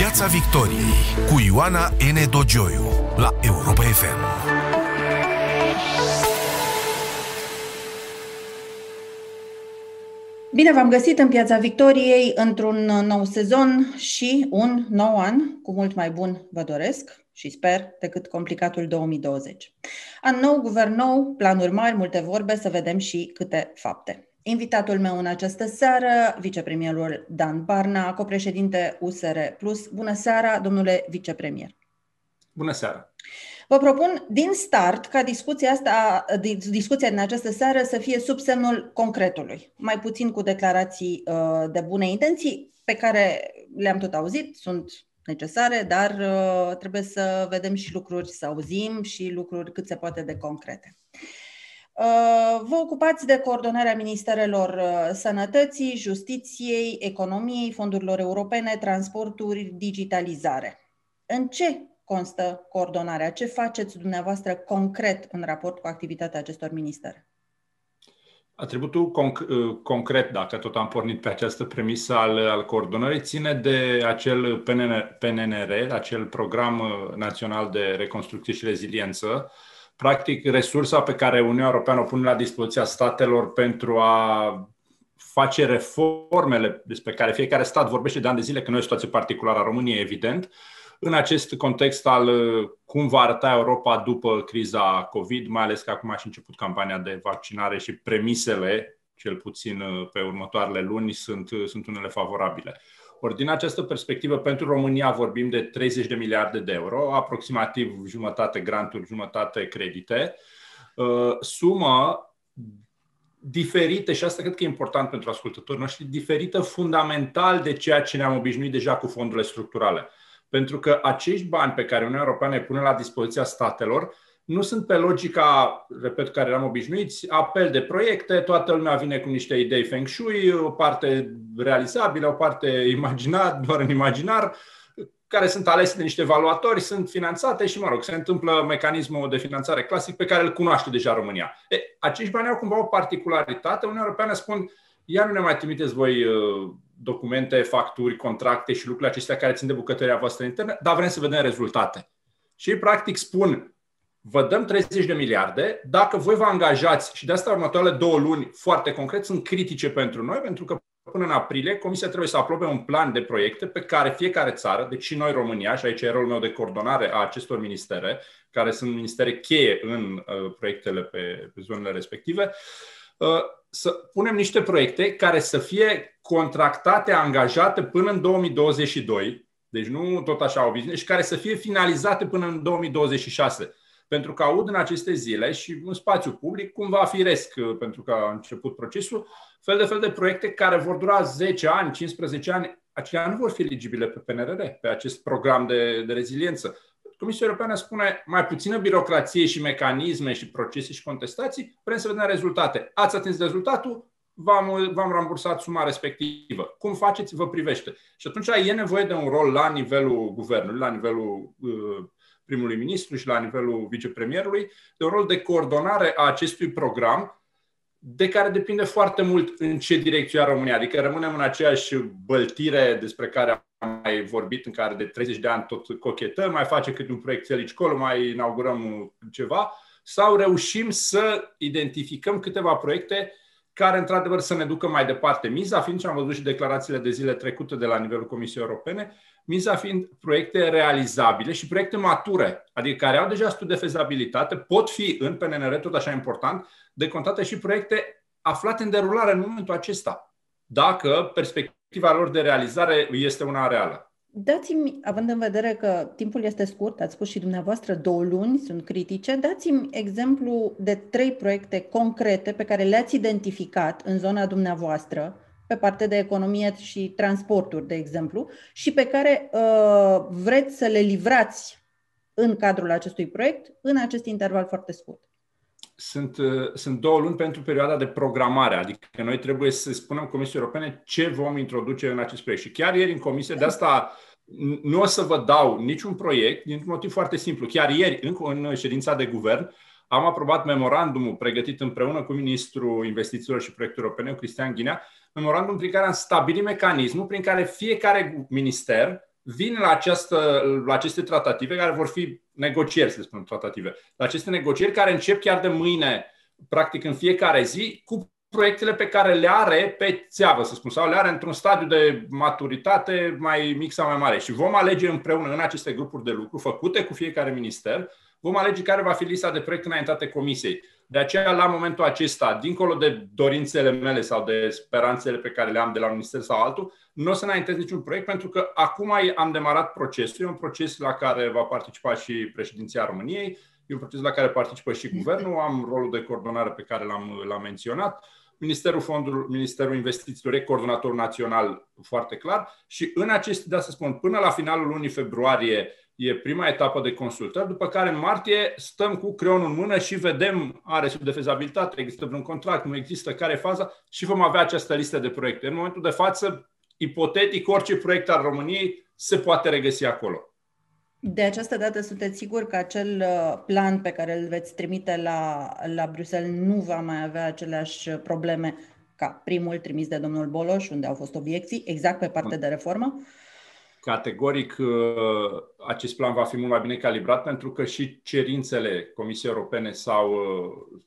Piața Victoriei cu Ioana N. Dogioiu la Europa FM. Bine v-am găsit în Piața Victoriei într-un nou sezon și un nou an cu mult mai bun vă doresc și sper decât complicatul 2020. An nou, guvern nou, planuri mari, multe vorbe, să vedem și câte fapte. Invitatul meu în această seară, vicepremierul Dan Barna, copreședinte USR Plus. Bună seara, domnule vicepremier. Bună seara. Vă propun din start ca discuția asta, discuția din această seară să fie sub semnul concretului, mai puțin cu declarații uh, de bune intenții pe care le-am tot auzit, sunt necesare, dar uh, trebuie să vedem și lucruri, să auzim și lucruri cât se poate de concrete. Uh, vă ocupați de coordonarea ministerelor uh, sănătății, justiției, economiei, fondurilor europene, transporturi, digitalizare. În ce constă coordonarea? Ce faceți dumneavoastră concret în raport cu activitatea acestor ministere? Atributul conc- uh, concret, dacă tot am pornit pe această premisă al, al coordonării, ține de acel PNR, PNR, acel Program Național de Reconstrucție și Reziliență, practic, resursa pe care Uniunea Europeană o pune la dispoziția statelor pentru a face reformele despre care fiecare stat vorbește de ani de zile, că nu e o situație particulară a României, evident, în acest context al uh, cum va arăta Europa după criza COVID, mai ales că acum a și început campania de vaccinare și premisele, cel puțin uh, pe următoarele luni, sunt, uh, sunt unele favorabile. Ori din această perspectivă, pentru România vorbim de 30 de miliarde de euro, aproximativ jumătate granturi, jumătate credite, uh, sumă diferită, și asta cred că e important pentru ascultătorii noștri, diferită fundamental de ceea ce ne-am obișnuit deja cu fondurile structurale. Pentru că acești bani pe care Uniunea Europeană îi pune la dispoziția statelor nu sunt pe logica, repet, care eram obișnuiți, apel de proiecte, toată lumea vine cu niște idei feng shui, o parte realizabilă, o parte imaginar, doar în imaginar, care sunt alese de niște evaluatori, sunt finanțate și, mă rog, se întâmplă mecanismul de finanțare clasic pe care îl cunoaște deja România. E, acești bani au cumva o particularitate. Uniunea Europeană spun, ia nu ne mai trimiteți voi uh, documente, facturi, contracte și lucrurile acestea care țin de bucătăria voastră internă, dar vrem să vedem rezultate. Și practic spun, vă dăm 30 de miliarde, dacă voi vă angajați, și de asta următoarele două luni foarte concret sunt critice pentru noi, pentru că până în aprilie Comisia trebuie să aprobe un plan de proiecte pe care fiecare țară, deci și noi România, și aici e rolul meu de coordonare a acestor ministere, care sunt ministere cheie în uh, proiectele pe, pe zonele respective, uh, să punem niște proiecte care să fie contractate, angajate până în 2022, deci nu tot așa o viziune, și care să fie finalizate până în 2026 pentru că aud în aceste zile și în spațiu public, cum va fi resc, uh, pentru că a început procesul, fel de fel de proiecte care vor dura 10 ani, 15 ani, aceia nu vor fi eligibile pe PNRR, pe acest program de, de reziliență. Comisia Europeană spune mai puțină birocrație și mecanisme și procese și contestații, vrem să vedem rezultate. Ați atins rezultatul, v-am, v-am rambursat suma respectivă. Cum faceți, vă privește. Și atunci e nevoie de un rol la nivelul guvernului, la nivelul uh, primului ministru și la nivelul vicepremierului, de un rol de coordonare a acestui program, de care depinde foarte mult în ce direcție a România. Adică rămânem în aceeași băltire despre care am mai vorbit, în care de 30 de ani tot cochetăm, mai face câte un proiect aici colo, mai inaugurăm ceva, sau reușim să identificăm câteva proiecte care, într-adevăr, să ne ducă mai departe. Miza fiind, și am văzut și declarațiile de zile trecute de la nivelul Comisiei Europene, miza fiind proiecte realizabile și proiecte mature, adică care au deja studii de fezabilitate, pot fi în PNR, tot așa important, decontate și proiecte aflate în derulare în momentul acesta, dacă perspectiva lor de realizare este una reală. Dați-mi, având în vedere că timpul este scurt, ați spus și dumneavoastră două luni sunt critice, dați-mi exemplu de trei proiecte concrete pe care le-ați identificat în zona dumneavoastră, pe partea de economie și transporturi, de exemplu, și pe care uh, vreți să le livrați în cadrul acestui proiect în acest interval foarte scurt. Sunt, uh, sunt două luni pentru perioada de programare, adică noi trebuie să spunem Comisiei Europene ce vom introduce în acest proiect. Și chiar ieri în comisie, de asta nu o să vă dau niciun proiect, din motiv foarte simplu. Chiar ieri, în, în ședința de guvern, am aprobat memorandumul pregătit împreună cu Ministrul Investițiilor și Proiectelor Europene, Cristian Ghinea, memorandum prin care am stabilit mecanismul prin care fiecare minister vin la, această, la aceste tratative, care vor fi negocieri, să spunem, tratative, la aceste negocieri care încep chiar de mâine, practic în fiecare zi, cu proiectele pe care le are pe țeavă, să spun, sau le are într-un stadiu de maturitate mai mic sau mai mare. Și vom alege împreună în aceste grupuri de lucru, făcute cu fiecare minister, vom alege care va fi lista de proiecte înaintate comisiei. De aceea, la momentul acesta, dincolo de dorințele mele sau de speranțele pe care le am de la un minister sau altul, nu o să înaintez niciun proiect pentru că acum am demarat procesul. E un proces la care va participa și președinția României, e un proces la care participă și guvernul, am rolul de coordonare pe care l-am, l-am menționat. Ministerul Fondului, Ministerul Investițiilor e coordonator național foarte clar și în acest, de să spun, până la finalul lunii februarie e prima etapă de consultări, după care în martie stăm cu creionul în mână și vedem are sub de fezabilitate, există vreun contract, nu există, care e faza și vom avea această listă de proiecte. În momentul de față, ipotetic, orice proiect al României se poate regăsi acolo. De această dată sunteți sigur că acel uh, plan pe care îl veți trimite la, la Bruxelles nu va mai avea aceleași probleme ca primul trimis de domnul Boloș, unde au fost obiecții, exact pe partea de reformă? Categoric, uh, acest plan va fi mult mai bine calibrat pentru că și cerințele Comisiei Europene s-au, uh,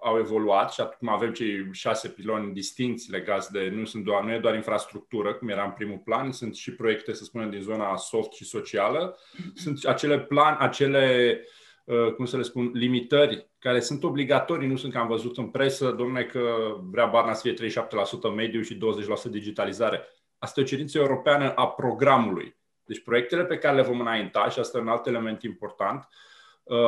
au evoluat și acum avem cei șase piloni distinți legați de, nu, sunt doar, nu e doar infrastructură, cum era în primul plan, sunt și proiecte, să spunem, din zona soft și socială, sunt acele plan, acele, uh, cum să le spun, limitări care sunt obligatorii, nu sunt că am văzut în presă, domne, că vrea Barna să fie 37% mediu și 20% digitalizare Asta e o cerință europeană a programului. Deci proiectele pe care le vom înainta, și asta e un alt element important, uh,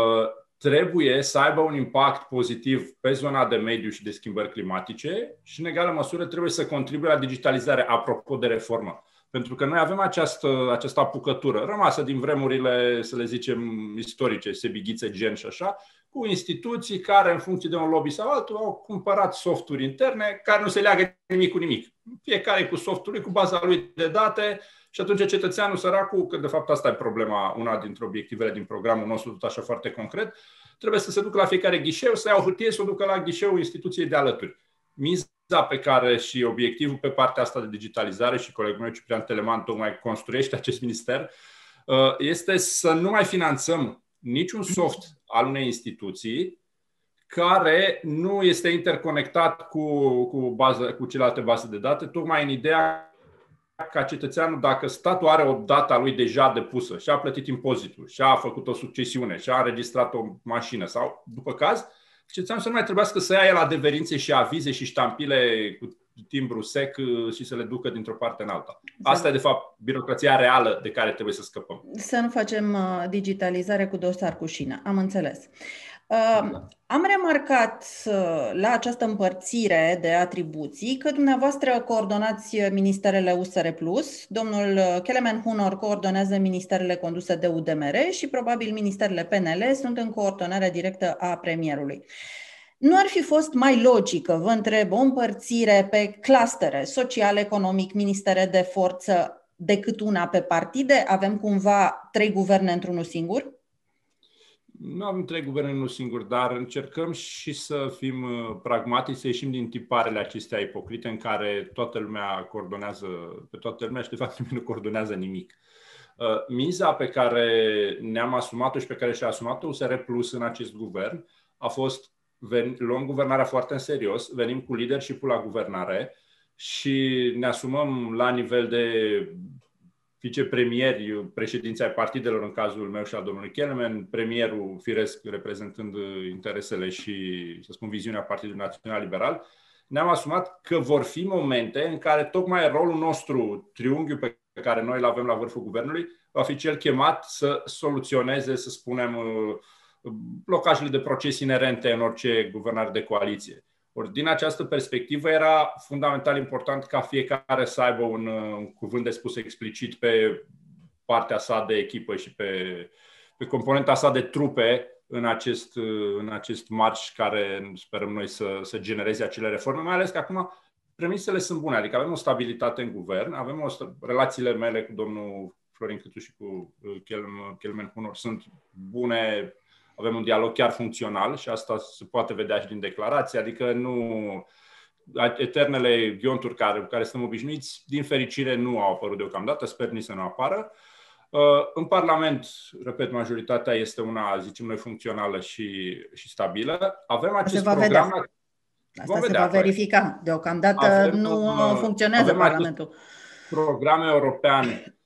trebuie să aibă un impact pozitiv pe zona de mediu și de schimbări climatice și, în egală măsură, trebuie să contribuie la digitalizare, apropo de reformă. Pentru că noi avem această, această apucătură rămasă din vremurile, să le zicem, istorice, sebighițe, gen și așa, cu instituții care, în funcție de un lobby sau altul, au cumpărat softuri interne care nu se leagă nimic cu nimic. Fiecare cu softul lui, cu baza lui de date și atunci cetățeanul săracul, că de fapt asta e problema, una dintre obiectivele din programul nostru, tot așa foarte concret, trebuie să se ducă la fiecare ghișeu, să ia o hârtie, să o ducă la ghișeul instituției de alături. Miza pe care și obiectivul pe partea asta de digitalizare și colegul meu Ciprian Teleman tocmai construiește acest minister, uh, este să nu mai finanțăm niciun soft al unei instituții care nu este interconectat cu, cu, bază, cu celelalte baze de date, tocmai în ideea ca cetățeanul, dacă statul are o dată a lui deja depusă și a plătit impozitul, și a făcut o succesiune, și a înregistrat o mașină sau, după caz, cetățeanul să nu mai trebuiască să ia el adeverințe și avize și ștampile cu timbru sec uh, și să le ducă dintr-o parte în alta. Asta e, de fapt, birocrația reală de care trebuie să scăpăm. Să nu facem uh, digitalizare cu dosar cu șină. Am înțeles. Uh, am remarcat la această împărțire de atribuții că dumneavoastră coordonați ministerele USR+, domnul Kelemen Hunor coordonează ministerele conduse de UDMR și probabil ministerele PNL sunt în coordonare directă a premierului. Nu ar fi fost mai logică, vă întreb, o împărțire pe clustere social, economic, ministere de forță decât una pe partide? Avem cumva trei guverne într-unul singur? Nu avem trei guverne în unul singur, dar încercăm și să fim uh, pragmatici, să ieșim din tiparele acestea ipocrite în care toată lumea coordonează pe toată lumea și de fapt nimeni nu coordonează nimic. Uh, miza pe care ne-am asumat-o și pe care și-a asumat-o USR Plus în acest guvern a fost ven, luăm guvernarea foarte în serios, venim cu leadership la guvernare și ne asumăm la nivel de vicepremieri, președinții ai partidelor în cazul meu și al domnului Kelman, premierul firesc reprezentând interesele și, să spun, viziunea Partidului Național Liberal, ne-am asumat că vor fi momente în care tocmai rolul nostru, triunghiul pe care noi îl avem la vârful guvernului, va fi cel chemat să soluționeze, să spunem, blocajele de proces inerente în orice guvernare de coaliție. Ori din această perspectivă era fundamental important ca fiecare să aibă un, un cuvânt de spus explicit pe partea sa de echipă și pe, pe componenta sa de trupe în acest, în acest marș care sperăm noi să, să genereze acele reforme, mai ales că acum premisele sunt bune, adică avem o stabilitate în guvern, avem o, relațiile mele cu domnul Florin Câtu și cu Kelmen Hunor sunt bune avem un dialog chiar funcțional și asta se poate vedea și din declarație, adică nu eternele ghionturi care, cu care suntem obișnuiți, din fericire nu au apărut deocamdată, sper nici să nu apară. În Parlament, repet, majoritatea este una, zicem noi, funcțională și, și stabilă. Avem acest program... Vedea. Asta se va verifica. Deocamdată avem, nu funcționează Parlamentul. Program european Uh,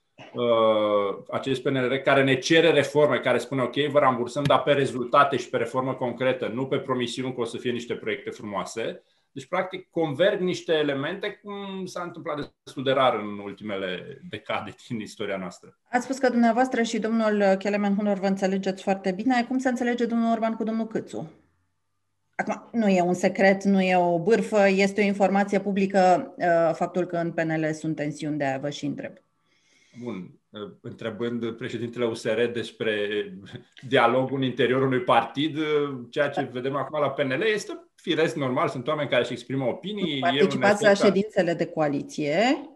acest PNR care ne cere reforme, care spune ok, vă rambursăm, dar pe rezultate și pe reformă concretă, nu pe promisiuni că o să fie niște proiecte frumoase. Deci, practic, converg niște elemente cum s-a întâmplat destul de rar în ultimele decade din istoria noastră. Ați spus că dumneavoastră și domnul Kelemen Hunor vă înțelegeți foarte bine. Cum se înțelege domnul Orban cu domnul Câțu? Acum, nu e un secret, nu e o bârfă, este o informație publică uh, faptul că în PNL sunt tensiuni, de aia vă și întreb. Bun, întrebând președintele USR despre dialogul în interiorul unui partid, ceea ce vedem acum la PNL este firesc normal, sunt oameni care își exprimă opinii. Participați la ședințele de coaliție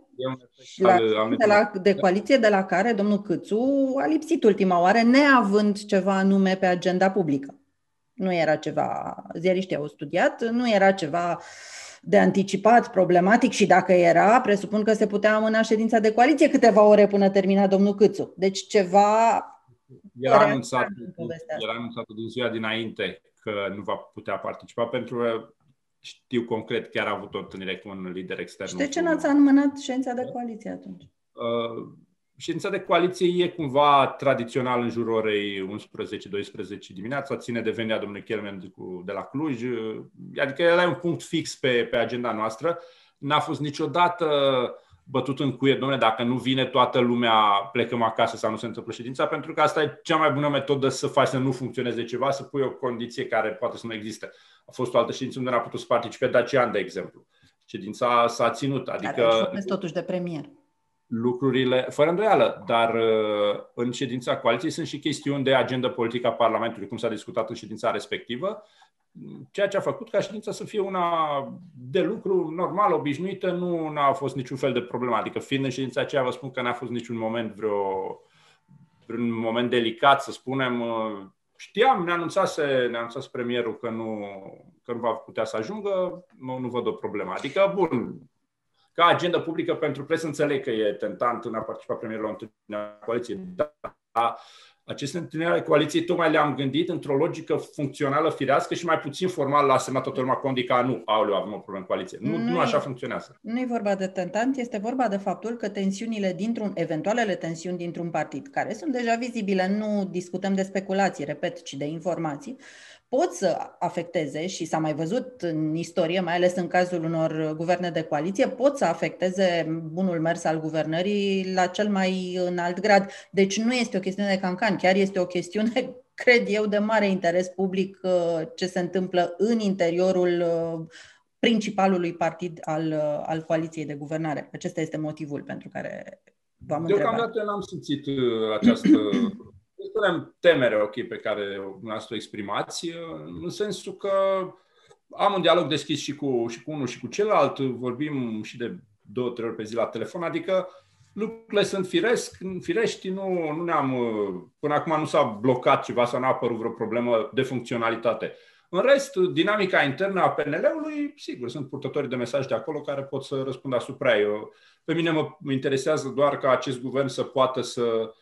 și la de, la, de coaliție de la care domnul Câțu a lipsit ultima oară, neavând ceva anume pe agenda publică. Nu era ceva, ziariștii au studiat, nu era ceva uh, de anticipat, problematic și dacă era, presupun că se putea amâna ședința de coaliție câteva ore până termina domnul Câțu. Deci ceva... Era anunțat, era anunțat din ziua dinainte că nu va putea participa pentru că știu concret, chiar a avut o întâlnire cu un lider extern. Și de ce n-ați amânat ședința de coaliție atunci? Uh, ședința de coaliție e cumva tradițional în jurul orei 11-12 dimineața, ține de venia domnului Kelman de la Cluj, adică el e un punct fix pe, pe agenda noastră. N-a fost niciodată bătut în cuie, domnule, dacă nu vine toată lumea, plecăm acasă sau nu se întâmplă ședința, pentru că asta e cea mai bună metodă să faci să nu funcționeze ceva, să pui o condiție care poate să nu existe. A fost o altă ședință unde n-a putut să participe Dacian, de exemplu. Ședința s-a ținut. Adică... Care totuși de premier lucrurile, fără îndoială, dar uh, în ședința coaliției sunt și chestiuni de agenda politică a Parlamentului, cum s-a discutat în ședința respectivă, ceea ce a făcut ca ședința să fie una de lucru normal, obișnuită, nu a fost niciun fel de problemă. Adică fiind în ședința aceea, vă spun că n-a fost niciun moment vreo, vreun moment delicat, să spunem. Uh, știam, ne anunțase, ne anunțase premierul că nu, că nu va putea să ajungă, nu, nu văd o problemă. Adică, bun, ca agenda publică pentru presă înțeleg că e tentant în a participa premierul la întâlnirea coaliției, dar aceste întâlniri ale coaliției tocmai le-am gândit într-o logică funcțională, firească și mai puțin formal la semnat toată lumea condi ca nu, aoleu, avem o problemă în coaliție. Nu, nu, nu așa funcționează. Nu e vorba de tentant, este vorba de faptul că tensiunile dintr-un, eventualele tensiuni dintr-un partid, care sunt deja vizibile, nu discutăm de speculații, repet, ci de informații, pot să afecteze, și s-a mai văzut în istorie, mai ales în cazul unor guverne de coaliție, pot să afecteze bunul mers al guvernării la cel mai înalt grad. Deci nu este o chestiune de cancan, chiar este o chestiune, cred eu, de mare interes public uh, ce se întâmplă în interiorul uh, principalului partid al, uh, al coaliției de guvernare. Acesta este motivul pentru care v-am întrebat. Deocamdată n-am simțit această spunem temere, ok, pe care dumneavoastră o exprimați, în sensul că am un dialog deschis și cu, și cu unul și cu celălalt, vorbim și de două, trei ori pe zi la telefon, adică lucrurile sunt firesc, firești, nu, nu ne-am, până acum nu s-a blocat ceva sau n-a apărut vreo problemă de funcționalitate. În rest, dinamica internă a PNL-ului, sigur, sunt purtători de mesaj de acolo care pot să răspundă asupra ei. Pe mine mă interesează doar ca acest guvern să poată să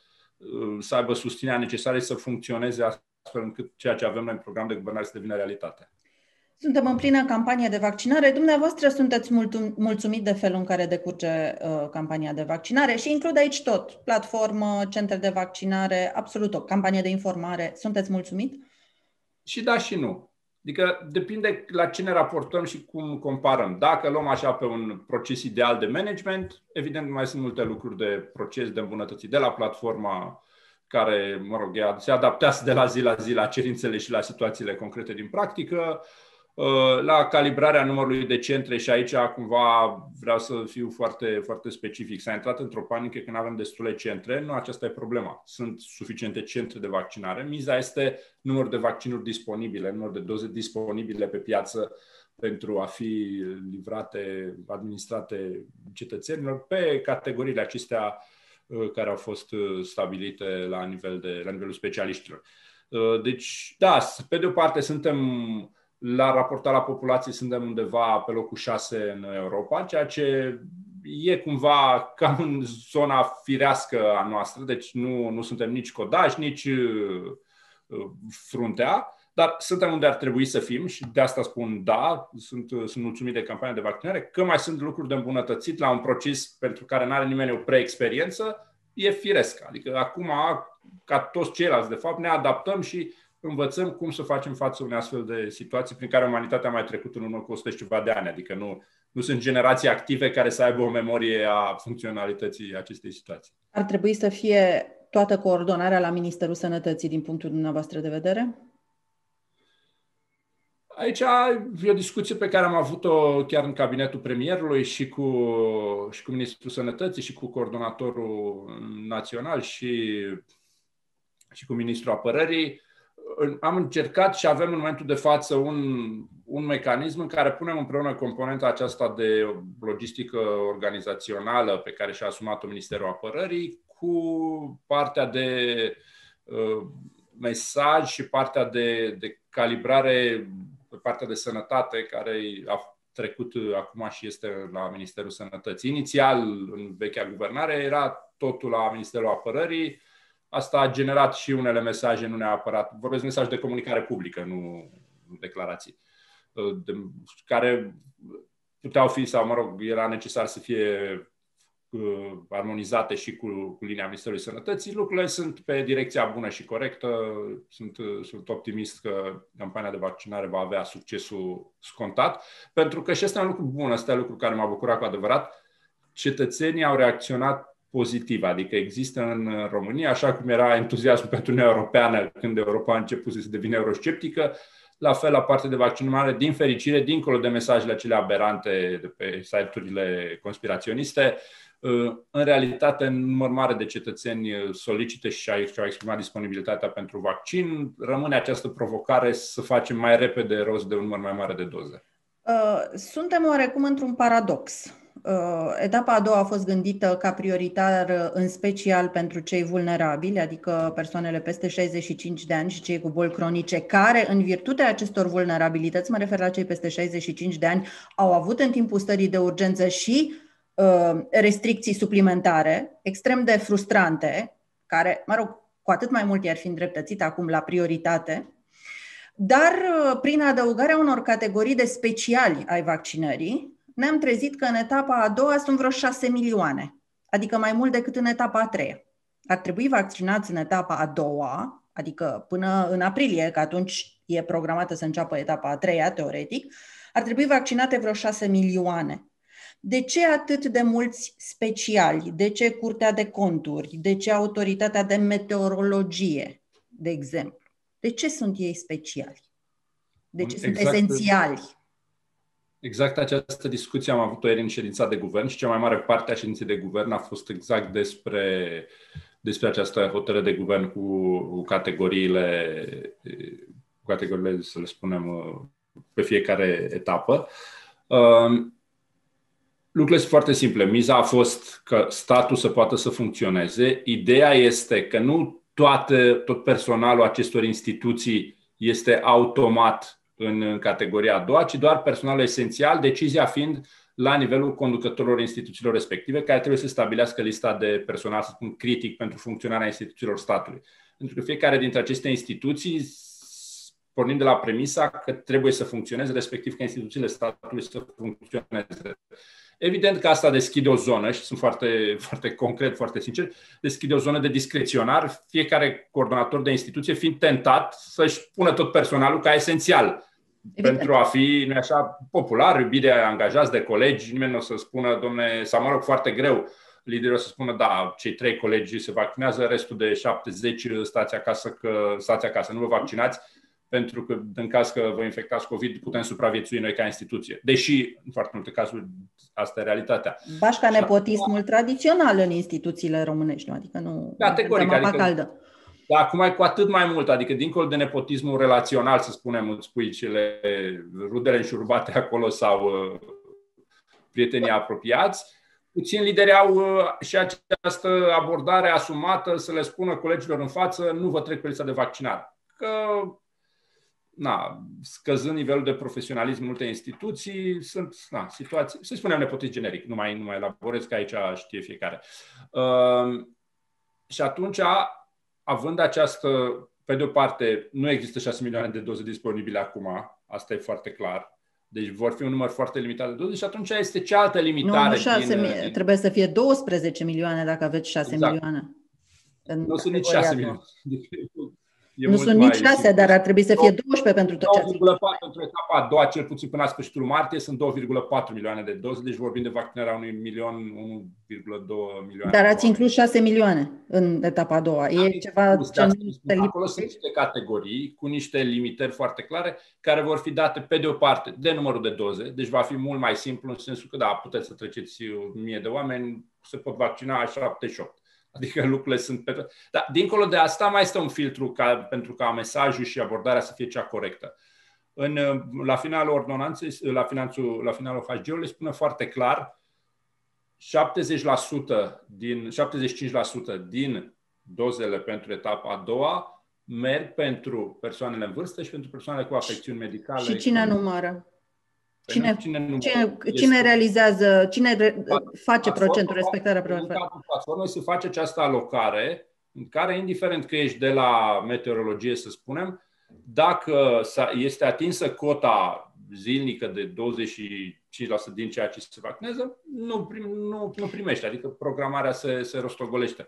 să aibă susținerea necesară să funcționeze astfel încât ceea ce avem noi în program de guvernare să devină realitate. Suntem în plină campanie de vaccinare. Dumneavoastră sunteți mulțumit de felul în care decurge uh, campania de vaccinare și include aici tot, platformă, centre de vaccinare, absolut o campanie de informare. Sunteți mulțumit? Și da și nu. Adică depinde la ce ne raportăm și cum comparăm. Dacă luăm așa pe un proces ideal de management, evident mai sunt multe lucruri de proces de îmbunătățit de la platforma care, mă rog, se adaptează de la zi la zi la cerințele și la situațiile concrete din practică. Uh, la calibrarea numărului de centre și aici cumva vreau să fiu foarte, foarte specific. S-a intrat într-o panică când avem destule centre. Nu aceasta e problema. Sunt suficiente centre de vaccinare. Miza este numărul de vaccinuri disponibile, numărul de doze disponibile pe piață pentru a fi livrate, administrate cetățenilor pe categoriile acestea uh, care au fost uh, stabilite la, nivel de, la nivelul specialiștilor. Deci, da, pe de o parte suntem la raportarea la populație suntem undeva pe locul 6 în Europa, ceea ce e cumva cam în zona firească a noastră, deci nu, nu suntem nici codași, nici uh, fruntea, dar suntem unde ar trebui să fim și de asta spun da, sunt, sunt mulțumit de campania de vaccinare, că mai sunt lucruri de îmbunătățit la un proces pentru care nu are nimeni o preexperiență, e firesc. Adică acum, ca toți ceilalți, de fapt, ne adaptăm și învățăm cum să facem față unei astfel de situații prin care umanitatea a mai trecut în urmă cu 100 și ceva de ani. Adică nu, nu sunt generații active care să aibă o memorie a funcționalității acestei situații. Ar trebui să fie toată coordonarea la Ministerul Sănătății din punctul dumneavoastră de vedere? Aici e o discuție pe care am avut-o chiar în cabinetul premierului și cu, și cu Ministrul Sănătății și cu coordonatorul național și, și cu Ministrul Apărării. Am încercat și avem în momentul de față un, un mecanism în care punem împreună componenta aceasta de logistică organizațională pe care și-a asumat-o Ministerul Apărării cu partea de uh, mesaj și partea de, de calibrare pe partea de sănătate, care a trecut acum și este la Ministerul Sănătății. Inițial, în vechea guvernare, era totul la Ministerul Apărării. Asta a generat și unele mesaje, nu neapărat, vorbesc mesaj de comunicare publică, nu declarații, de, care puteau fi, sau mă rog, era necesar să fie armonizate și cu, cu linia Ministerului Sănătății, lucrurile sunt pe direcția bună și corectă. Sunt, sunt optimist că campania de vaccinare va avea succesul scontat, pentru că și asta e un lucru bun, asta e un lucru care m-a bucurat cu adevărat. Cetățenii au reacționat pozitiv, adică există în România, așa cum era entuziasm pentru Uniunea Europeană când Europa a început să se devină eurosceptică, la fel la partea de vaccinare, din fericire, dincolo de mesajele acelea aberante de pe site-urile conspiraționiste, în realitate, în număr mare de cetățeni solicită și și-au exprimat disponibilitatea pentru vaccin. Rămâne această provocare să facem mai repede rost de un număr mai mare de doze. Uh, suntem oarecum într-un paradox. Uh, etapa a doua a fost gândită ca prioritară în special pentru cei vulnerabili, adică persoanele peste 65 de ani și cei cu boli cronice, care, în virtutea acestor vulnerabilități, mă refer la cei peste 65 de ani, au avut în timpul stării de urgență și Uh, restricții suplimentare, extrem de frustrante, care, mă rog, cu atât mai mult i-ar fi îndreptățit acum la prioritate, dar uh, prin adăugarea unor categorii de speciali ai vaccinării, ne-am trezit că în etapa a doua sunt vreo 6 milioane, adică mai mult decât în etapa a treia. Ar trebui vaccinați în etapa a doua, adică până în aprilie, că atunci e programată să înceapă etapa a treia, teoretic, ar trebui vaccinate vreo 6 milioane. De ce atât de mulți speciali? De ce Curtea de Conturi? De ce Autoritatea de Meteorologie, de exemplu? De ce sunt ei speciali? De ce exact, sunt esențiali? Exact această discuție am avut-o ieri în ședința de guvern și cea mai mare parte a ședinței de guvern a fost exact despre, despre această hotărâre de guvern cu, cu categoriile, cu categoriile, să le spunem, pe fiecare etapă. Um, Lucrurile sunt foarte simple. Miza a fost că statul să poată să funcționeze. Ideea este că nu toate, tot personalul acestor instituții este automat în categoria a doua, ci doar personalul esențial, decizia fiind la nivelul conducătorilor instituțiilor respective, care trebuie să stabilească lista de personal, să spun, critic pentru funcționarea instituțiilor statului. Pentru că fiecare dintre aceste instituții pornim de la premisa că trebuie să funcționeze, respectiv că instituțiile statului să funcționeze. Evident că asta deschide o zonă și sunt foarte, foarte concret, foarte sincer, deschide o zonă de discreționar, fiecare coordonator de instituție fiind tentat să-și pună tot personalul ca esențial Evident. pentru a fi, nu așa, popular, iubit de angajați, de colegi, nimeni nu o să spună, domne, sau mă rog, foarte greu, liderul o să spună, da, cei trei colegi se vaccinează, restul de 70 stați acasă, că stați acasă, nu vă vaccinați, pentru că în caz că vă infectați COVID, putem supraviețui noi ca instituție. Deși, în foarte multe cazuri, asta e realitatea. Bașca nepotismul acum, tradițional în instituțiile românești, nu? Adică nu categoric, adică, caldă. Dar acum e cu atât mai mult, adică dincolo de nepotismul relațional, să spunem, îți pui cele rudele înșurubate acolo sau uh, prietenii apropiați, puțin lideri au uh, și această abordare asumată să le spună colegilor în față, nu vă trec pe lista de vaccinare. Că na, scăzând nivelul de profesionalism în multe instituții, sunt na, situații, să spunem nepotism generic, nu mai, nu mai elaborez, că aici știe fiecare. Uh, și atunci, având această, pe de o parte, nu există 6 milioane de doze disponibile acum, asta e foarte clar, deci vor fi un număr foarte limitat de doze și atunci este cealaltă limitare. Nu, nu 6 din, din... trebuie să fie 12 milioane dacă aveți 6 exact. milioane. Nu sunt nici 6 milioane. E nu sunt nici 6, dar ar trebui să fie 12 pentru tot ce ați 2,4 pentru etapa a doua, cel puțin până la sfârșitul martie, sunt 2,4 milioane de doze, deci vorbim de vaccinarea unui milion, 1,2 milioane. Dar ați inclus 6 milioane în etapa a doua. E Am ceva ce nu Acolo sunt niște categorii cu niște limitări foarte clare care vor fi date pe de o parte de numărul de doze, deci va fi mult mai simplu în sensul că da, puteți să treceți mie de oameni, se pot vaccina 78 Adică lucrurile sunt pe... Dar dincolo de asta mai este un filtru ca, pentru ca mesajul și abordarea să fie cea corectă. În, la finalul ordonanței, la, finanțul, la finalul HG-ului spune foarte clar 70% din, 75% din dozele pentru etapa a doua merg pentru persoanele în vârstă și pentru persoanele cu afecțiuni medicale. Și cine numără? Păi cine, cine, nu, cine, cine realizează, cine re, face procentul respectarea platformei? platformei se face această alocare în care, indiferent că ești de la meteorologie, să spunem, dacă este atinsă cota zilnică de 25% din ceea ce se vaccinează, nu, prim, nu, nu primește, adică programarea se, se rostogolește.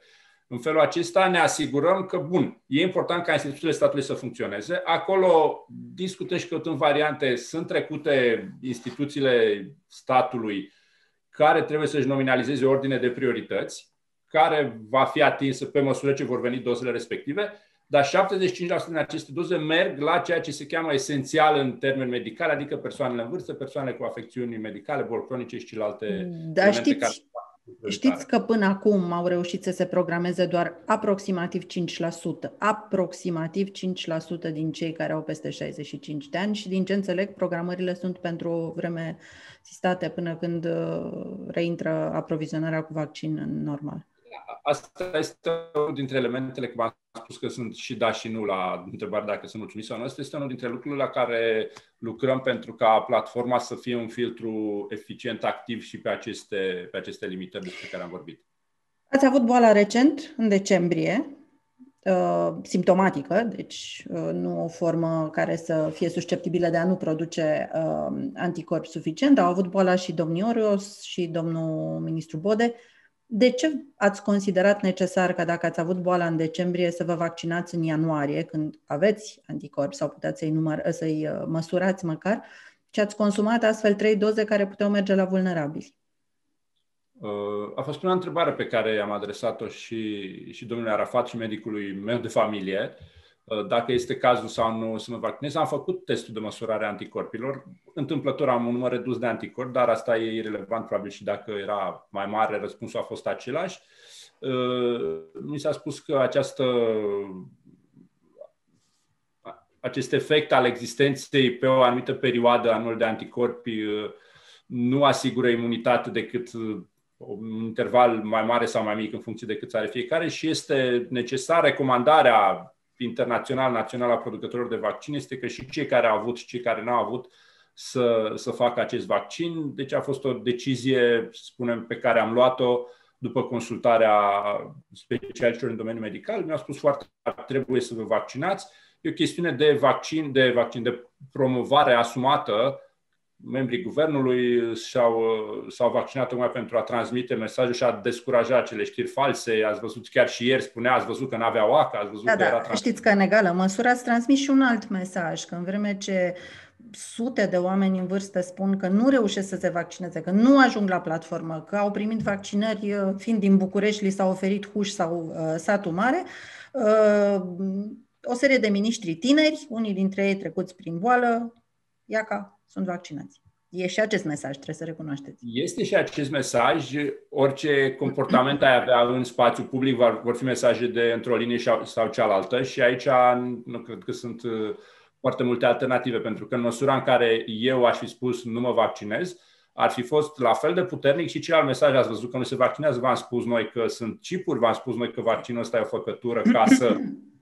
În felul acesta ne asigurăm că, bun, e important ca instituțiile statului să funcționeze. Acolo discută și căutând variante. Sunt trecute instituțiile statului care trebuie să-și nominalizeze ordine de priorități, care va fi atinsă pe măsură ce vor veni dozele respective, dar 75% din aceste doze merg la ceea ce se cheamă esențial în termeni medicali, adică persoanele în vârstă, persoanele cu afecțiuni medicale, boli cronice și celelalte da, știți, care Știți că până acum au reușit să se programeze doar aproximativ 5%, aproximativ 5% din cei care au peste 65 de ani și din ce înțeleg, programările sunt pentru o vreme sistate până când uh, reintră aprovizionarea cu vaccin normal. Asta este unul dintre elementele, cum am spus că sunt și da și nu la întrebare dacă sunt mulțumit sau nu. Asta este unul dintre lucrurile la care lucrăm pentru ca platforma să fie un filtru eficient, activ și pe aceste, pe aceste limitări despre care am vorbit. Ați avut boala recent, în decembrie, uh, simptomatică, deci uh, nu o formă care să fie susceptibilă de a nu produce uh, anticorpi suficient. Au avut boala și domnul Orios și domnul ministru Bode. De ce ați considerat necesar că dacă ați avut boala în decembrie să vă vaccinați în ianuarie, când aveți anticorpi sau puteți să-i, număr, să-i uh, măsurați măcar, și ați consumat astfel trei doze care puteau merge la vulnerabili? Uh, a fost prima întrebare pe care am adresat-o și, și domnului Arafat și medicului meu de familie. Uh, Uh, dacă este cazul sau nu să mă vaccinez. Am făcut testul de măsurare a anticorpilor. Întâmplător am un număr redus de anticorpi, dar asta e irrelevant, probabil și dacă era mai mare, răspunsul a fost același. Uh, mi s-a spus că această acest efect al existenței pe o anumită perioadă anual de anticorpi uh, nu asigură imunitate decât un interval mai mare sau mai mic în funcție de cât are fiecare și este necesară recomandarea internațional, național a producătorilor de vaccin este că și cei care au avut și cei care nu au avut să, să facă acest vaccin. Deci a fost o decizie, spunem, pe care am luat-o după consultarea specialiștilor în domeniul medical. Mi-au spus foarte clar, trebuie să vă vaccinați. E o chestiune de vaccin, de vaccin, de promovare asumată membrii guvernului s-au, s-au vaccinat tocmai pentru a transmite mesajul și a descuraja acele știri false. Ați văzut chiar și ieri spunea, ați văzut că nu avea oacă, ați văzut da, că da. era trans... Știți că în egală măsură ați transmis și un alt mesaj, că în vreme ce sute de oameni în vârstă spun că nu reușesc să se vaccineze, că nu ajung la platformă, că au primit vaccinări uh, fiind din București, li s-a oferit Huș sau uh, satul mare, uh, o serie de miniștri tineri, unii dintre ei trecuți prin boală, iaca, sunt vaccinați. E și acest mesaj, trebuie să recunoașteți. Este și acest mesaj. Orice comportament ai avea în spațiu public vor fi mesaje de într-o linie sau cealaltă și aici nu cred că sunt uh, foarte multe alternative, pentru că în măsura în care eu aș fi spus nu mă vaccinez, ar fi fost la fel de puternic și celălalt mesaj ați văzut că nu se vaccinează, v-am spus noi că sunt chipuri, v-am spus noi că vaccinul ăsta e o făcătură ca să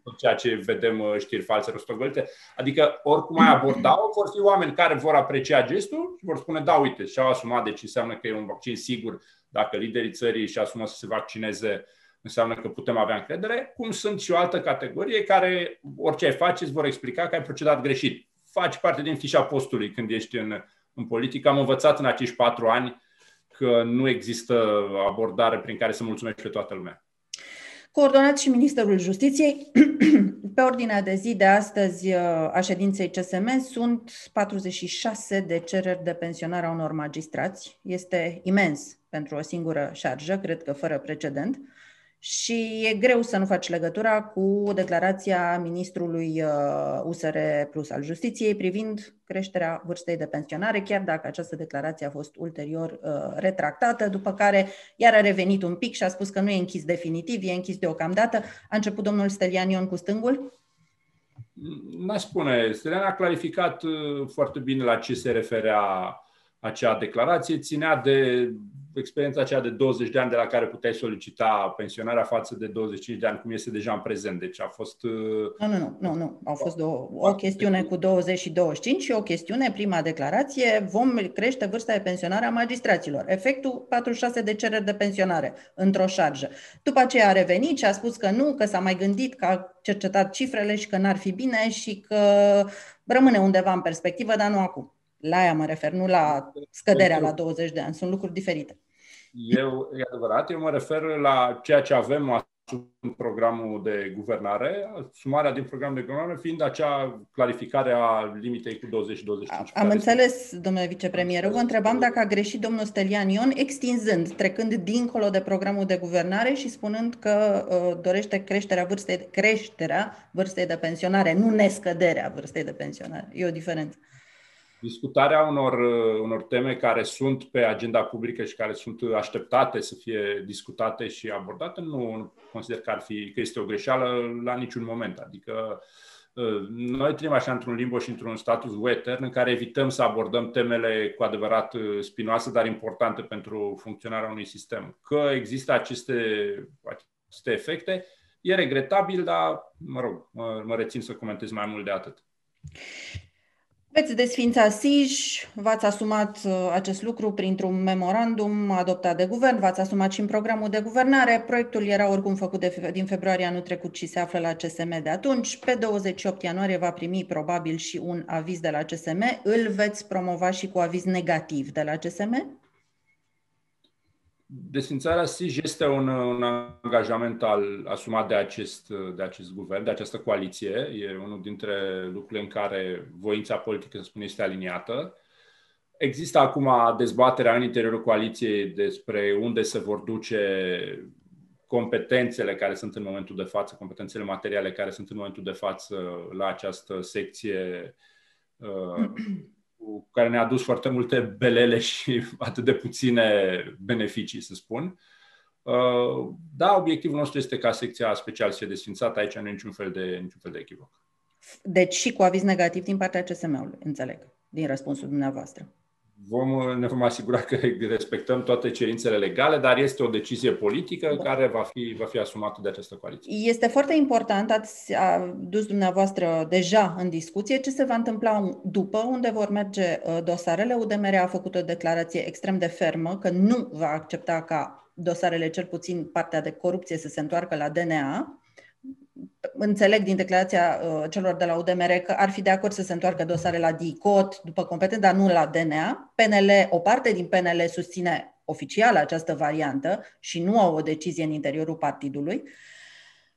tot ceea ce vedem uh, știri false rostogolite. Adică oricum ai aborda vor fi oameni care vor aprecia gestul și vor spune da, uite, și-au asumat, deci înseamnă că e un vaccin sigur. Dacă liderii țării și asumă să se vaccineze, înseamnă că putem avea încredere, cum sunt și o altă categorie care orice ai face îți vor explica că ai procedat greșit. Faci parte din fișa postului când ești în, în politică. Am învățat în acești patru ani că nu există abordare prin care să mulțumești pe toată lumea. Coordonat și Ministerul Justiției, pe ordinea de zi de astăzi uh, a ședinței CSM sunt 46 de cereri de pensionare a unor magistrați. Este imens pentru o singură șarjă, cred că fără precedent și e greu să nu faci legătura cu declarația ministrului USR uh, Plus al Justiției privind creșterea vârstei de pensionare, chiar dacă această declarație a fost ulterior uh, retractată, după care iar a revenit un pic și a spus că nu e închis definitiv, e închis deocamdată. A început domnul Stelian Ion cu stângul? N-aș spune. Stelian a clarificat uh, foarte bine la ce se referea acea declarație, ținea de experiența aceea de 20 de ani de la care puteai solicita pensionarea față de 25 de ani, cum este deja în prezent. Deci a fost... Uh, nu, nu, nu, nu, nu. Au fost două, o chestiune cu 20 și 25 și o chestiune, prima declarație, vom crește vârsta de pensionare a magistraților. Efectul 46 de cereri de pensionare într-o șarjă. După aceea a revenit și a spus că nu, că s-a mai gândit, că a cercetat cifrele și că n-ar fi bine și că rămâne undeva în perspectivă, dar nu acum. La aia mă refer, nu la scăderea la 20 de ani. Sunt lucruri diferite. Eu, e adevărat, eu mă refer la ceea ce avem în programul de guvernare, sumarea din programul de guvernare fiind acea clarificare a limitei cu 20 și 25. Am înțeles, domnule vicepremier. Vă întrebam dacă a greșit domnul Stelian Ion, extinzând, trecând dincolo de programul de guvernare și spunând că uh, dorește creșterea vârstei, creșterea vârstei de pensionare, nu nescăderea vârstei de pensionare. E o diferență discutarea unor, uh, unor teme care sunt pe agenda publică și care sunt așteptate să fie discutate și abordate, nu consider că ar fi că este o greșeală la niciun moment. Adică uh, noi trăim așa într-un limbo și într-un status etern în care evităm să abordăm temele cu adevărat uh, spinoase, dar importante pentru funcționarea unui sistem. Că există aceste, aceste efecte, e regretabil, dar, mă rog, mă, mă rețin să comentez mai mult de atât. Veți desfința SIJ, v-ați asumat uh, acest lucru printr-un memorandum adoptat de guvern, v-ați asumat și în programul de guvernare. Proiectul era oricum făcut de, din februarie anul trecut și se află la CSM de atunci. Pe 28 ianuarie va primi probabil și un aviz de la CSM. Îl veți promova și cu aviz negativ de la CSM? Desfințarea SIJ este un, un angajament al, asumat de acest, de acest guvern, de această coaliție. E unul dintre lucrurile în care voința politică, să spun, este aliniată. Există acum dezbaterea în interiorul coaliției despre unde se vor duce competențele care sunt în momentul de față, competențele materiale care sunt în momentul de față la această secție uh, cu care ne-a adus foarte multe belele și atât de puține beneficii, să spun. Uh, da, obiectivul nostru este ca secția special să fie desfințată. Aici nu e niciun fel de, niciun fel de echivoc. Deci și cu aviz negativ din partea CSM-ului, înțeleg, din răspunsul dumneavoastră vom, ne vom asigura că respectăm toate cerințele legale, dar este o decizie politică da. care va fi, va fi asumată de această coaliție. Este foarte important, ați dus dumneavoastră deja în discuție, ce se va întâmpla după, unde vor merge uh, dosarele. UDMR a făcut o declarație extrem de fermă că nu va accepta ca dosarele, cel puțin partea de corupție, să se întoarcă la DNA înțeleg din declarația uh, celor de la UDMR că ar fi de acord să se întoarcă dosare la DICOT după competență, dar nu la DNA. PNL, o parte din PNL susține oficial această variantă și nu au o decizie în interiorul partidului.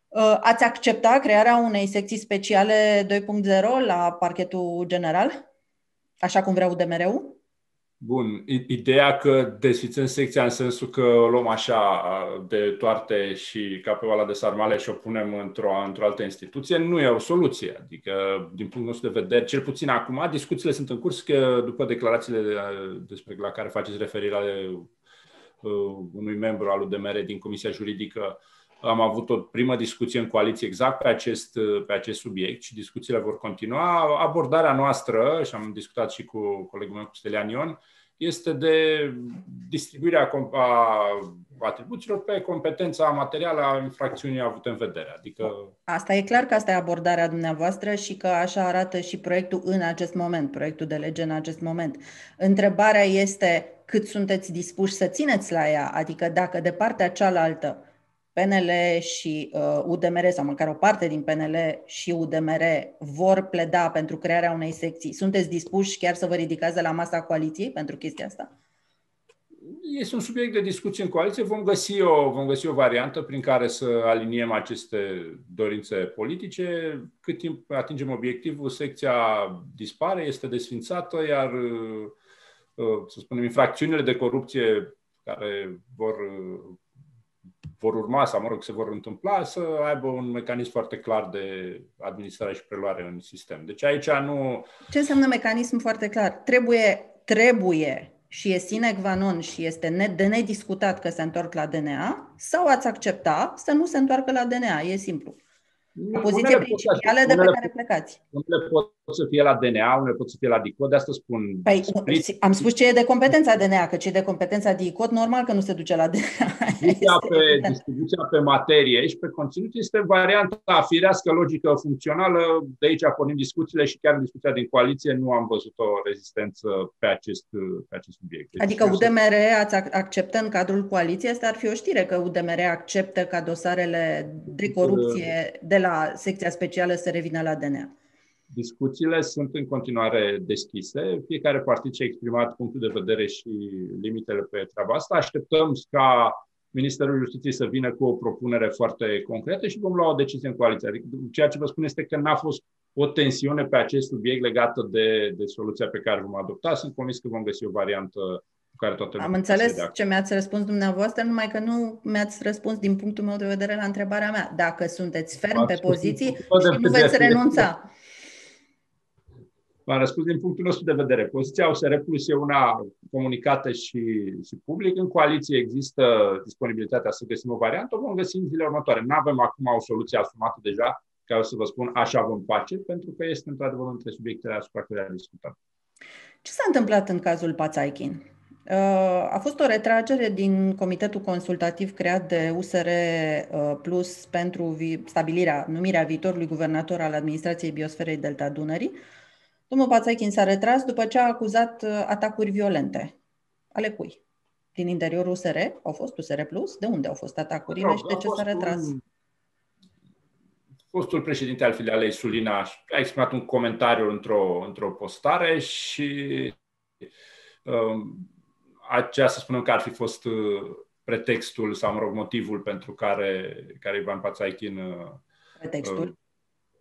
Uh, ați accepta crearea unei secții speciale 2.0 la parchetul general, așa cum vrea UDMR-ul? Bun, ideea că desfițăm secția în sensul că o luăm așa de toarte și ca pe oala de sarmale și o punem într-o, într-o altă instituție, nu e o soluție. Adică, din punctul nostru de vedere, cel puțin acum, discuțiile sunt în curs, că după declarațiile despre la care faceți referire ale uh, unui membru al UDMR din Comisia Juridică, am avut o primă discuție în coaliție exact pe acest, pe acest subiect și discuțiile vor continua. Abordarea noastră, și am discutat și cu colegul meu, cu Stelian Ion, este de distribuirea a atribuțiilor pe competența materială a infracțiunii avute în vedere. Adică... Asta e clar că asta e abordarea dumneavoastră și că așa arată și proiectul în acest moment, proiectul de lege în acest moment. Întrebarea este cât sunteți dispuși să țineți la ea, adică dacă de partea cealaltă PNL și uh, UDMR, sau măcar o parte din PNL și UDMR, vor pleda pentru crearea unei secții, sunteți dispuși chiar să vă ridicați de la masa coaliției pentru chestia asta? Este un subiect de discuție în coaliție. Vom găsi, o, vom găsi o variantă prin care să aliniem aceste dorințe politice. Cât timp atingem obiectivul, secția dispare, este desfințată, iar, uh, să spunem, infracțiunile de corupție care vor vor urma sau, mă rog, se vor întâmpla, să aibă un mecanism foarte clar de administrare și preluare în sistem. Deci aici nu... Ce înseamnă mecanism foarte clar? Trebuie, trebuie și e sine qua non și este de nediscutat că se întorc la DNA sau ați accepta să nu se întoarcă la DNA? E simplu. O poziție principală de pe care plecați. Unele pot să fie la DNA, unele pot să fie la DICOT, de asta spun. Păi, split. am spus ce e de competența DNA, că ce e de competența DICOT, normal că nu se duce la DNA. Distribuția pe, distribuția pe materie și pe conținut este varianta firească, logică, funcțională. De aici pornim discuțiile și chiar în discuția din coaliție nu am văzut o rezistență pe acest, pe acest subiect. Deci, adică UDMR ați acceptă în cadrul coaliției, asta ar fi o știre că UDMR acceptă ca dosarele de corupție de la secția specială să revină la DNA. Discuțiile sunt în continuare deschise. Fiecare partid și-a exprimat punctul de vedere și limitele pe treaba asta. Așteptăm ca Ministerul Justiției să vină cu o propunere foarte concretă și vom lua o decizie în coaliție. Adică, ceea ce vă spun este că n-a fost o tensiune pe acest subiect legată de, de soluția pe care vom adopta. Sunt convins că vom găsi o variantă cu care toată Am înțeles ce mi-ați răspuns dumneavoastră, numai că nu mi-ați răspuns din punctul meu de vedere la întrebarea mea. Dacă sunteți ferm pe poziții și nu veți renunța. V-am răspuns din punctul nostru de vedere. Poziția OSR Plus e una comunicată și, și public. În coaliție există disponibilitatea să găsim o variantă. O vom găsi în zilele următoare. Nu avem acum o soluție asumată deja, ca o să vă spun așa vom face, pentru că este într-adevăr între subiectele asupra care discutăm. Ce s-a întâmplat în cazul Pațaichin? Uh, a fost o retragere din comitetul consultativ creat de USR uh, Plus pentru stabilirea, numirea viitorului guvernator al administrației biosferei Delta Dunării, Domnul Pațaichin s-a retras după ce a acuzat uh, atacuri violente. Ale cui? Din interiorul USR? Au fost USR Plus? De unde au fost atacurile și de ce s-a retras? Un... Fostul președinte al filialei Sulina a exprimat un comentariu într-o, într-o postare și um, aceea să spunem că ar fi fost uh, pretextul sau, mă rog, motivul pentru care, care Ivan Pațaichin uh, Pretextul?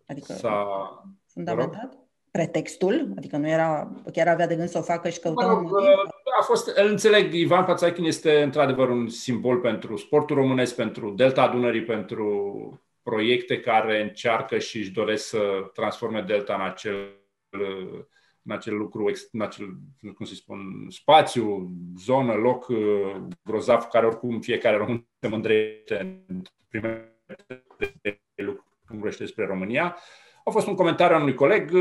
Adică s-a, fundamentat? pretextul, adică nu era, chiar avea de gând să o facă și căuta mă rog, un motiv? A fost, îl înțeleg, Ivan Pațachin este într-adevăr un simbol pentru sportul românesc, pentru Delta Dunării, pentru proiecte care încearcă și își doresc să transforme Delta în acel, în acel lucru, în acel, cum să spun, spațiu, zonă, loc uh, grozav, care oricum fiecare român se mândrește în primele lucruri despre România. A fost un comentariu al unui coleg.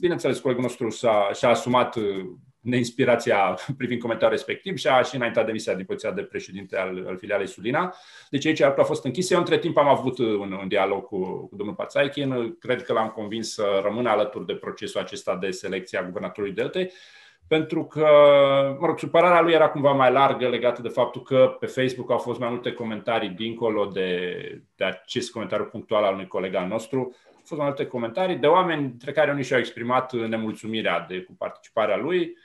Bineînțeles, colegul nostru s-a, și-a asumat uh, neinspirația privind comentariul respectiv și a și înaintat demisia din poziția de președinte al, al filialei Sulina. Deci aici a fost închisă. Eu între timp am avut uh, un, un dialog cu, cu domnul Pațaichin. Cred că l-am convins să rămână alături de procesul acesta de selecție a guvernatorului Deltei pentru că, mă rog, supărarea lui era cumva mai largă legată de faptul că pe Facebook au fost mai multe comentarii dincolo de, de acest comentariu punctual al unui coleg al nostru, fost mai multe comentarii de oameni, între care unii și-au exprimat nemulțumirea de, cu participarea lui.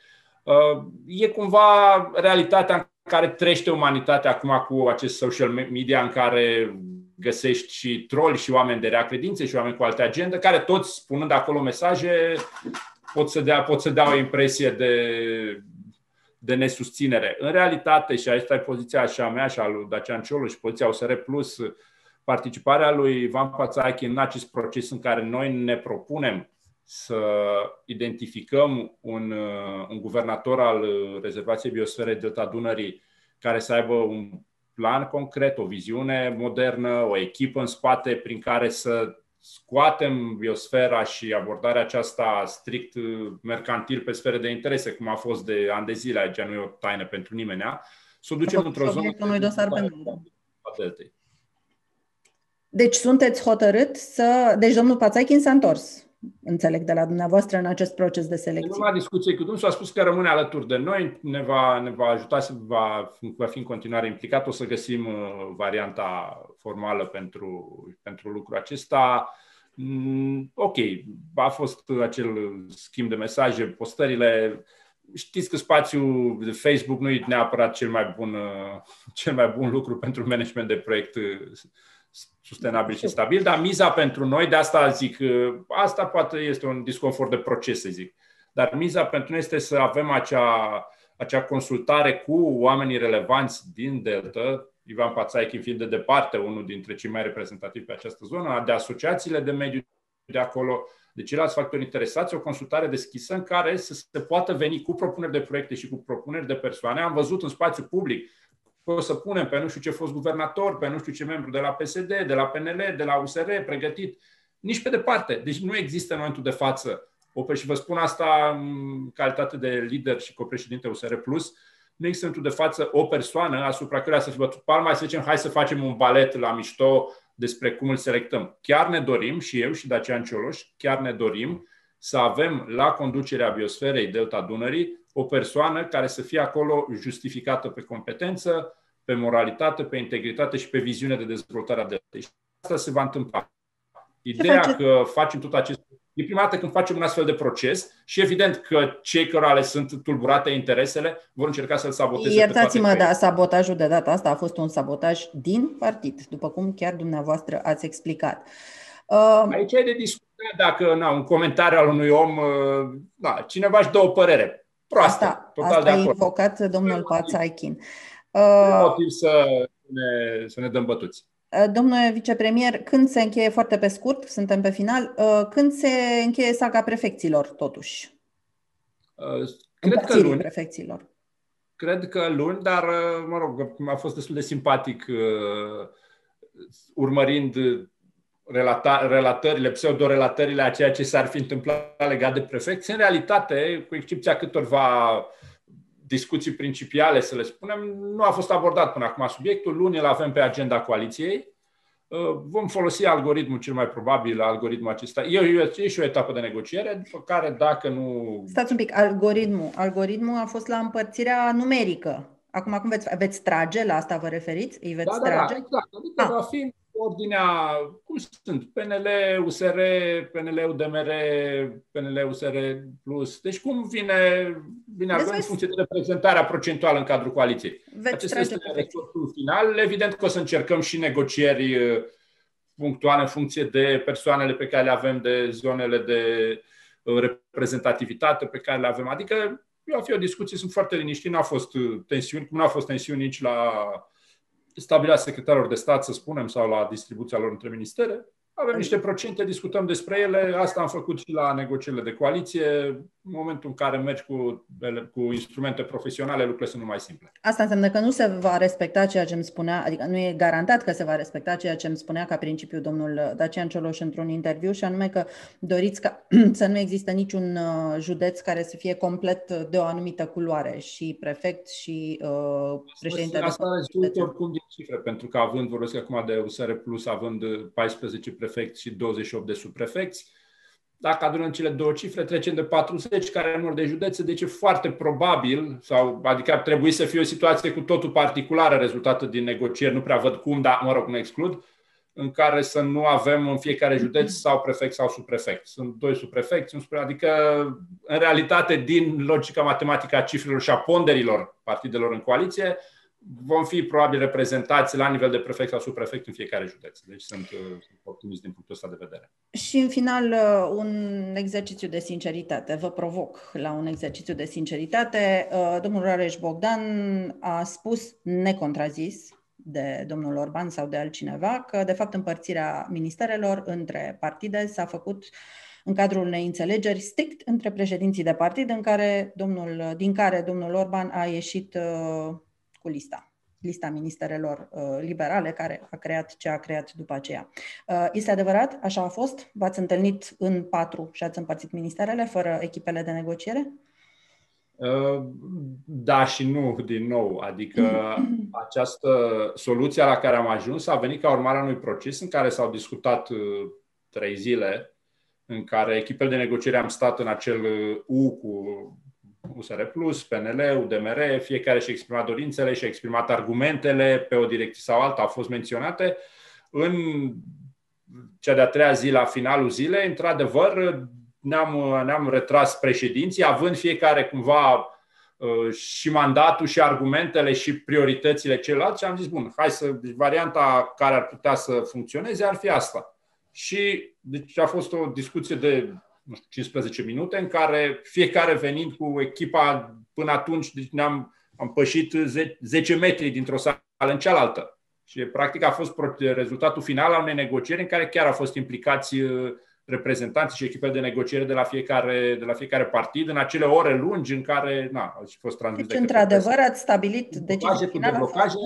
Uh, e cumva realitatea în care trește umanitatea acum cu acest social media în care găsești și troli și oameni de rea credințe și oameni cu alte agende, care toți spunând acolo mesaje pot să dea, pot să dea o impresie de, de nesusținere. În realitate, și aici e poziția așa mea și a lui Dacian Ciolo și poziția OSR Plus, participarea lui Ivan Pațachi în acest proces în care noi ne propunem să identificăm un, uh, un guvernator al rezervației biosferei Delta Dunării care să aibă un plan concret, o viziune modernă, o echipă în spate prin care să scoatem biosfera și abordarea aceasta strict mercantil pe sfere de interese, cum a fost de ani de zile, aici nu e o taină pentru nimeni, să o ducem într-o zonă... Unui dosar pentru Deci sunteți hotărât să... Deci domnul Pațaichin s-a întors înțeleg de la dumneavoastră în acest proces de selecție. În urma discuției cu dânsul a spus că rămâne alături de noi, ne va, ne va ajuta să va, va fi în continuare implicat, o să găsim uh, varianta formală pentru, pentru lucrul acesta. Mm, ok, a fost acel schimb de mesaje, postările. Știți că spațiul de Facebook nu e neapărat cel mai bun, uh, cel mai bun lucru pentru management de proiect uh, sustenabil și stabil, dar miza pentru noi, de asta zic, asta poate este un disconfort de proces, să zic, dar miza pentru noi este să avem acea, acea consultare cu oamenii relevanți din Delta, Ivan Pațaichi fiind de departe unul dintre cei mai reprezentativi pe această zonă, de asociațiile de mediu de acolo, de ceilalți factori interesați, o consultare deschisă în care să se poată veni cu propuneri de proiecte și cu propuneri de persoane. Am văzut în spațiu public o să punem pe nu știu ce fost guvernator, pe nu știu ce membru de la PSD, de la PNL, de la USR, pregătit. Nici pe departe. Deci nu există în momentul de față, o, și vă spun asta în calitate de lider și copreședinte USR+, Plus, nu există în momentul de față o persoană asupra căreia să fi bătut palma să zicem hai să facem un balet la mișto despre cum îl selectăm. Chiar ne dorim, și eu și Dacian Cioloș, chiar ne dorim să avem la conducerea biosferei Delta Dunării o persoană care să fie acolo justificată pe competență, pe moralitate, pe integritate și pe viziune de dezvoltare a Delta. Și asta se va întâmpla. Ideea că facem tot acest E prima dată când facem un astfel de proces și evident că cei care le sunt tulburate interesele vor încerca să-l saboteze. Iertați-mă, da, sabotajul de data asta a fost un sabotaj din partid, după cum chiar dumneavoastră ați explicat. Uh, Aici e de discutat dacă na, un comentariu al unui om, uh, na, cineva își dă o părere proastă. Asta, total asta de acord. a invocat domnul Pațaichin. Uh, motiv să ne, să ne dăm bătuți. Uh, domnule vicepremier, când se încheie foarte pe scurt, suntem pe final, când se încheie saga prefecților, totuși? Cred că luni. prefecților. Cred că luni, dar, mă rog, a fost destul de simpatic urmărind relata, relatările, pseudo-relatările a ceea ce s-ar fi întâmplat legat de prefecți. În realitate, cu excepția câtorva discuții principiale, să le spunem, nu a fost abordat până acum subiectul. Luni îl avem pe agenda coaliției. Uh, vom folosi algoritmul cel mai probabil, algoritmul acesta. E, e și o etapă de negociere, după care dacă nu... Stați un pic, algoritmul. Algoritmul a fost la împărțirea numerică. Acum, cum veți, veți trage, la asta vă referiți? Îi veți da, trage? Da, da, exact. Adică ah. va fi ordinea, cum sunt, PNL, USR, PNL, UDMR, PNL, USR Plus. Deci cum vine, vine deci în funcție de reprezentarea procentuală în cadrul coaliției. Acesta este raportul final. Evident că o să încercăm și negocieri uh, punctuale în funcție de persoanele pe care le avem, de zonele de uh, reprezentativitate pe care le avem. Adică va fi o discuție, sunt foarte liniștit, n-a fost uh, tensiuni, cum n-a fost tensiuni nici la stabilirea secretarilor de stat, să spunem, sau la distribuția lor între ministere. Avem niște procente, discutăm despre ele. Asta am făcut și la negocierile de coaliție. În momentul în care mergi cu, cu instrumente profesionale, lucrurile sunt mai simple. Asta înseamnă că nu se va respecta ceea ce îmi spunea, adică nu e garantat că se va respecta ceea ce îmi spunea ca principiu domnul Dacian Cioloș într-un interviu, și anume că doriți ca să nu există niciun uh, județ care să fie complet de o anumită culoare, și prefect și uh, președinte Asta rezultă oricum din cifre, pentru că având, vorbesc acum de USR Plus, având 14 prefecți și 28 de subprefecți. Dacă adunăm cele două cifre, trecem de 40 care număr de județe, deci e foarte probabil, sau adică ar trebui să fie o situație cu totul particulară rezultată din negocieri, nu prea văd cum, dar mă rog, nu exclud, în care să nu avem în fiecare județ sau prefect sau subprefect. Sunt doi subprefecți, adică în realitate din logica matematică a cifrelor și a ponderilor partidelor în coaliție, vom fi probabil reprezentați la nivel de prefect sau subprefect în fiecare județ. Deci sunt, uh, sunt optimist din punctul ăsta de vedere. Și în final, uh, un exercițiu de sinceritate. Vă provoc la un exercițiu de sinceritate. Uh, domnul Rareș Bogdan a spus, necontrazis, de domnul Orban sau de altcineva, că de fapt împărțirea ministerelor între partide s-a făcut în cadrul unei înțelegeri strict între președinții de partid în care domnul, din care domnul Orban a ieșit cu lista. lista ministerelor uh, liberale care a creat ce a creat după aceea. Uh, este adevărat? Așa a fost? V-ați întâlnit în patru și ați împărțit ministerele fără echipele de negociere? Uh, da și nu, din nou. Adică această soluție la care am ajuns a venit ca urmare a unui proces în care s-au discutat uh, trei zile, în care echipele de negociere am stat în acel uh, U cu USR Plus, PNL, UDMR, fiecare și-a exprimat dorințele și-a exprimat argumentele pe o direcție sau alta, au fost menționate. În cea de-a treia zi, la finalul zilei, într-adevăr, ne-am, ne-am retras președinții, având fiecare cumva uh, și mandatul și argumentele și prioritățile celelalte și am zis, bun, hai să, deci varianta care ar putea să funcționeze ar fi asta. Și deci a fost o discuție de nu știu, 15 minute în care fiecare venind cu echipa până atunci, deci ne-am am pășit 10 metri dintr-o sală în cealaltă. Și practic a fost rezultatul final al unei negocieri în care chiar au fost implicați uh, reprezentanții și echipele de negociere de la fiecare, de la fiecare partid în acele ore lungi în care na, au fost transmis. Deci, de într-adevăr, ați stabilit decizia finală. Blocaje,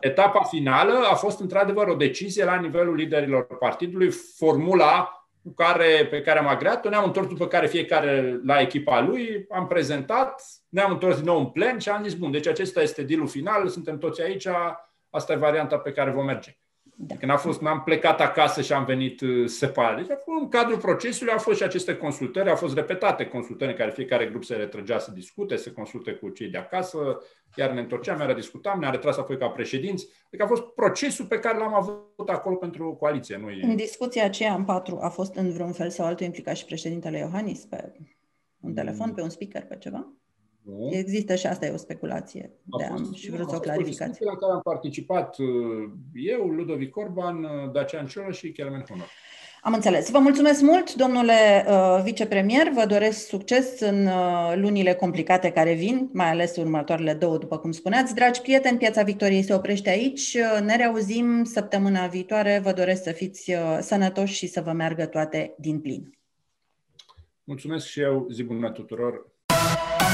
etapa finală a fost, într-adevăr, o decizie la nivelul liderilor partidului, formula cu care, pe care am agreat-o, ne-am întors după care fiecare la echipa lui, am prezentat, ne-am întors din nou în plen și am zis, bun, deci acesta este dealul final, suntem toți aici, asta e varianta pe care vom merge. Da. Când a fost, n-am plecat acasă și am venit uh, separat. Deci, în cadrul procesului au fost și aceste consultări, au fost repetate consultări în care fiecare grup se retrăgea să discute, să consulte cu cei de acasă, iar ne întorceam, iar discutam, ne-a retras apoi ca președinți. Deci a fost procesul pe care l-am avut acolo pentru coaliție. Nu în discuția aceea în patru a fost în vreun fel sau altul implicat și președintele Iohannis pe un telefon, pe un speaker, pe ceva? Nu? Există și asta e o speculație. A de am și vrut să o clarificați. la care am participat uh, eu, Ludovic Orban, uh, Dacian Ciolă și Kelmen Honor. Am înțeles. Vă mulțumesc mult, domnule uh, vicepremier. Vă doresc succes în uh, lunile complicate care vin, mai ales următoarele două, după cum spuneați. Dragi prieteni, Piața Victoriei se oprește aici. Ne reauzim săptămâna viitoare. Vă doresc să fiți uh, sănătoși și să vă meargă toate din plin. Mulțumesc și eu. Zi bună tuturor.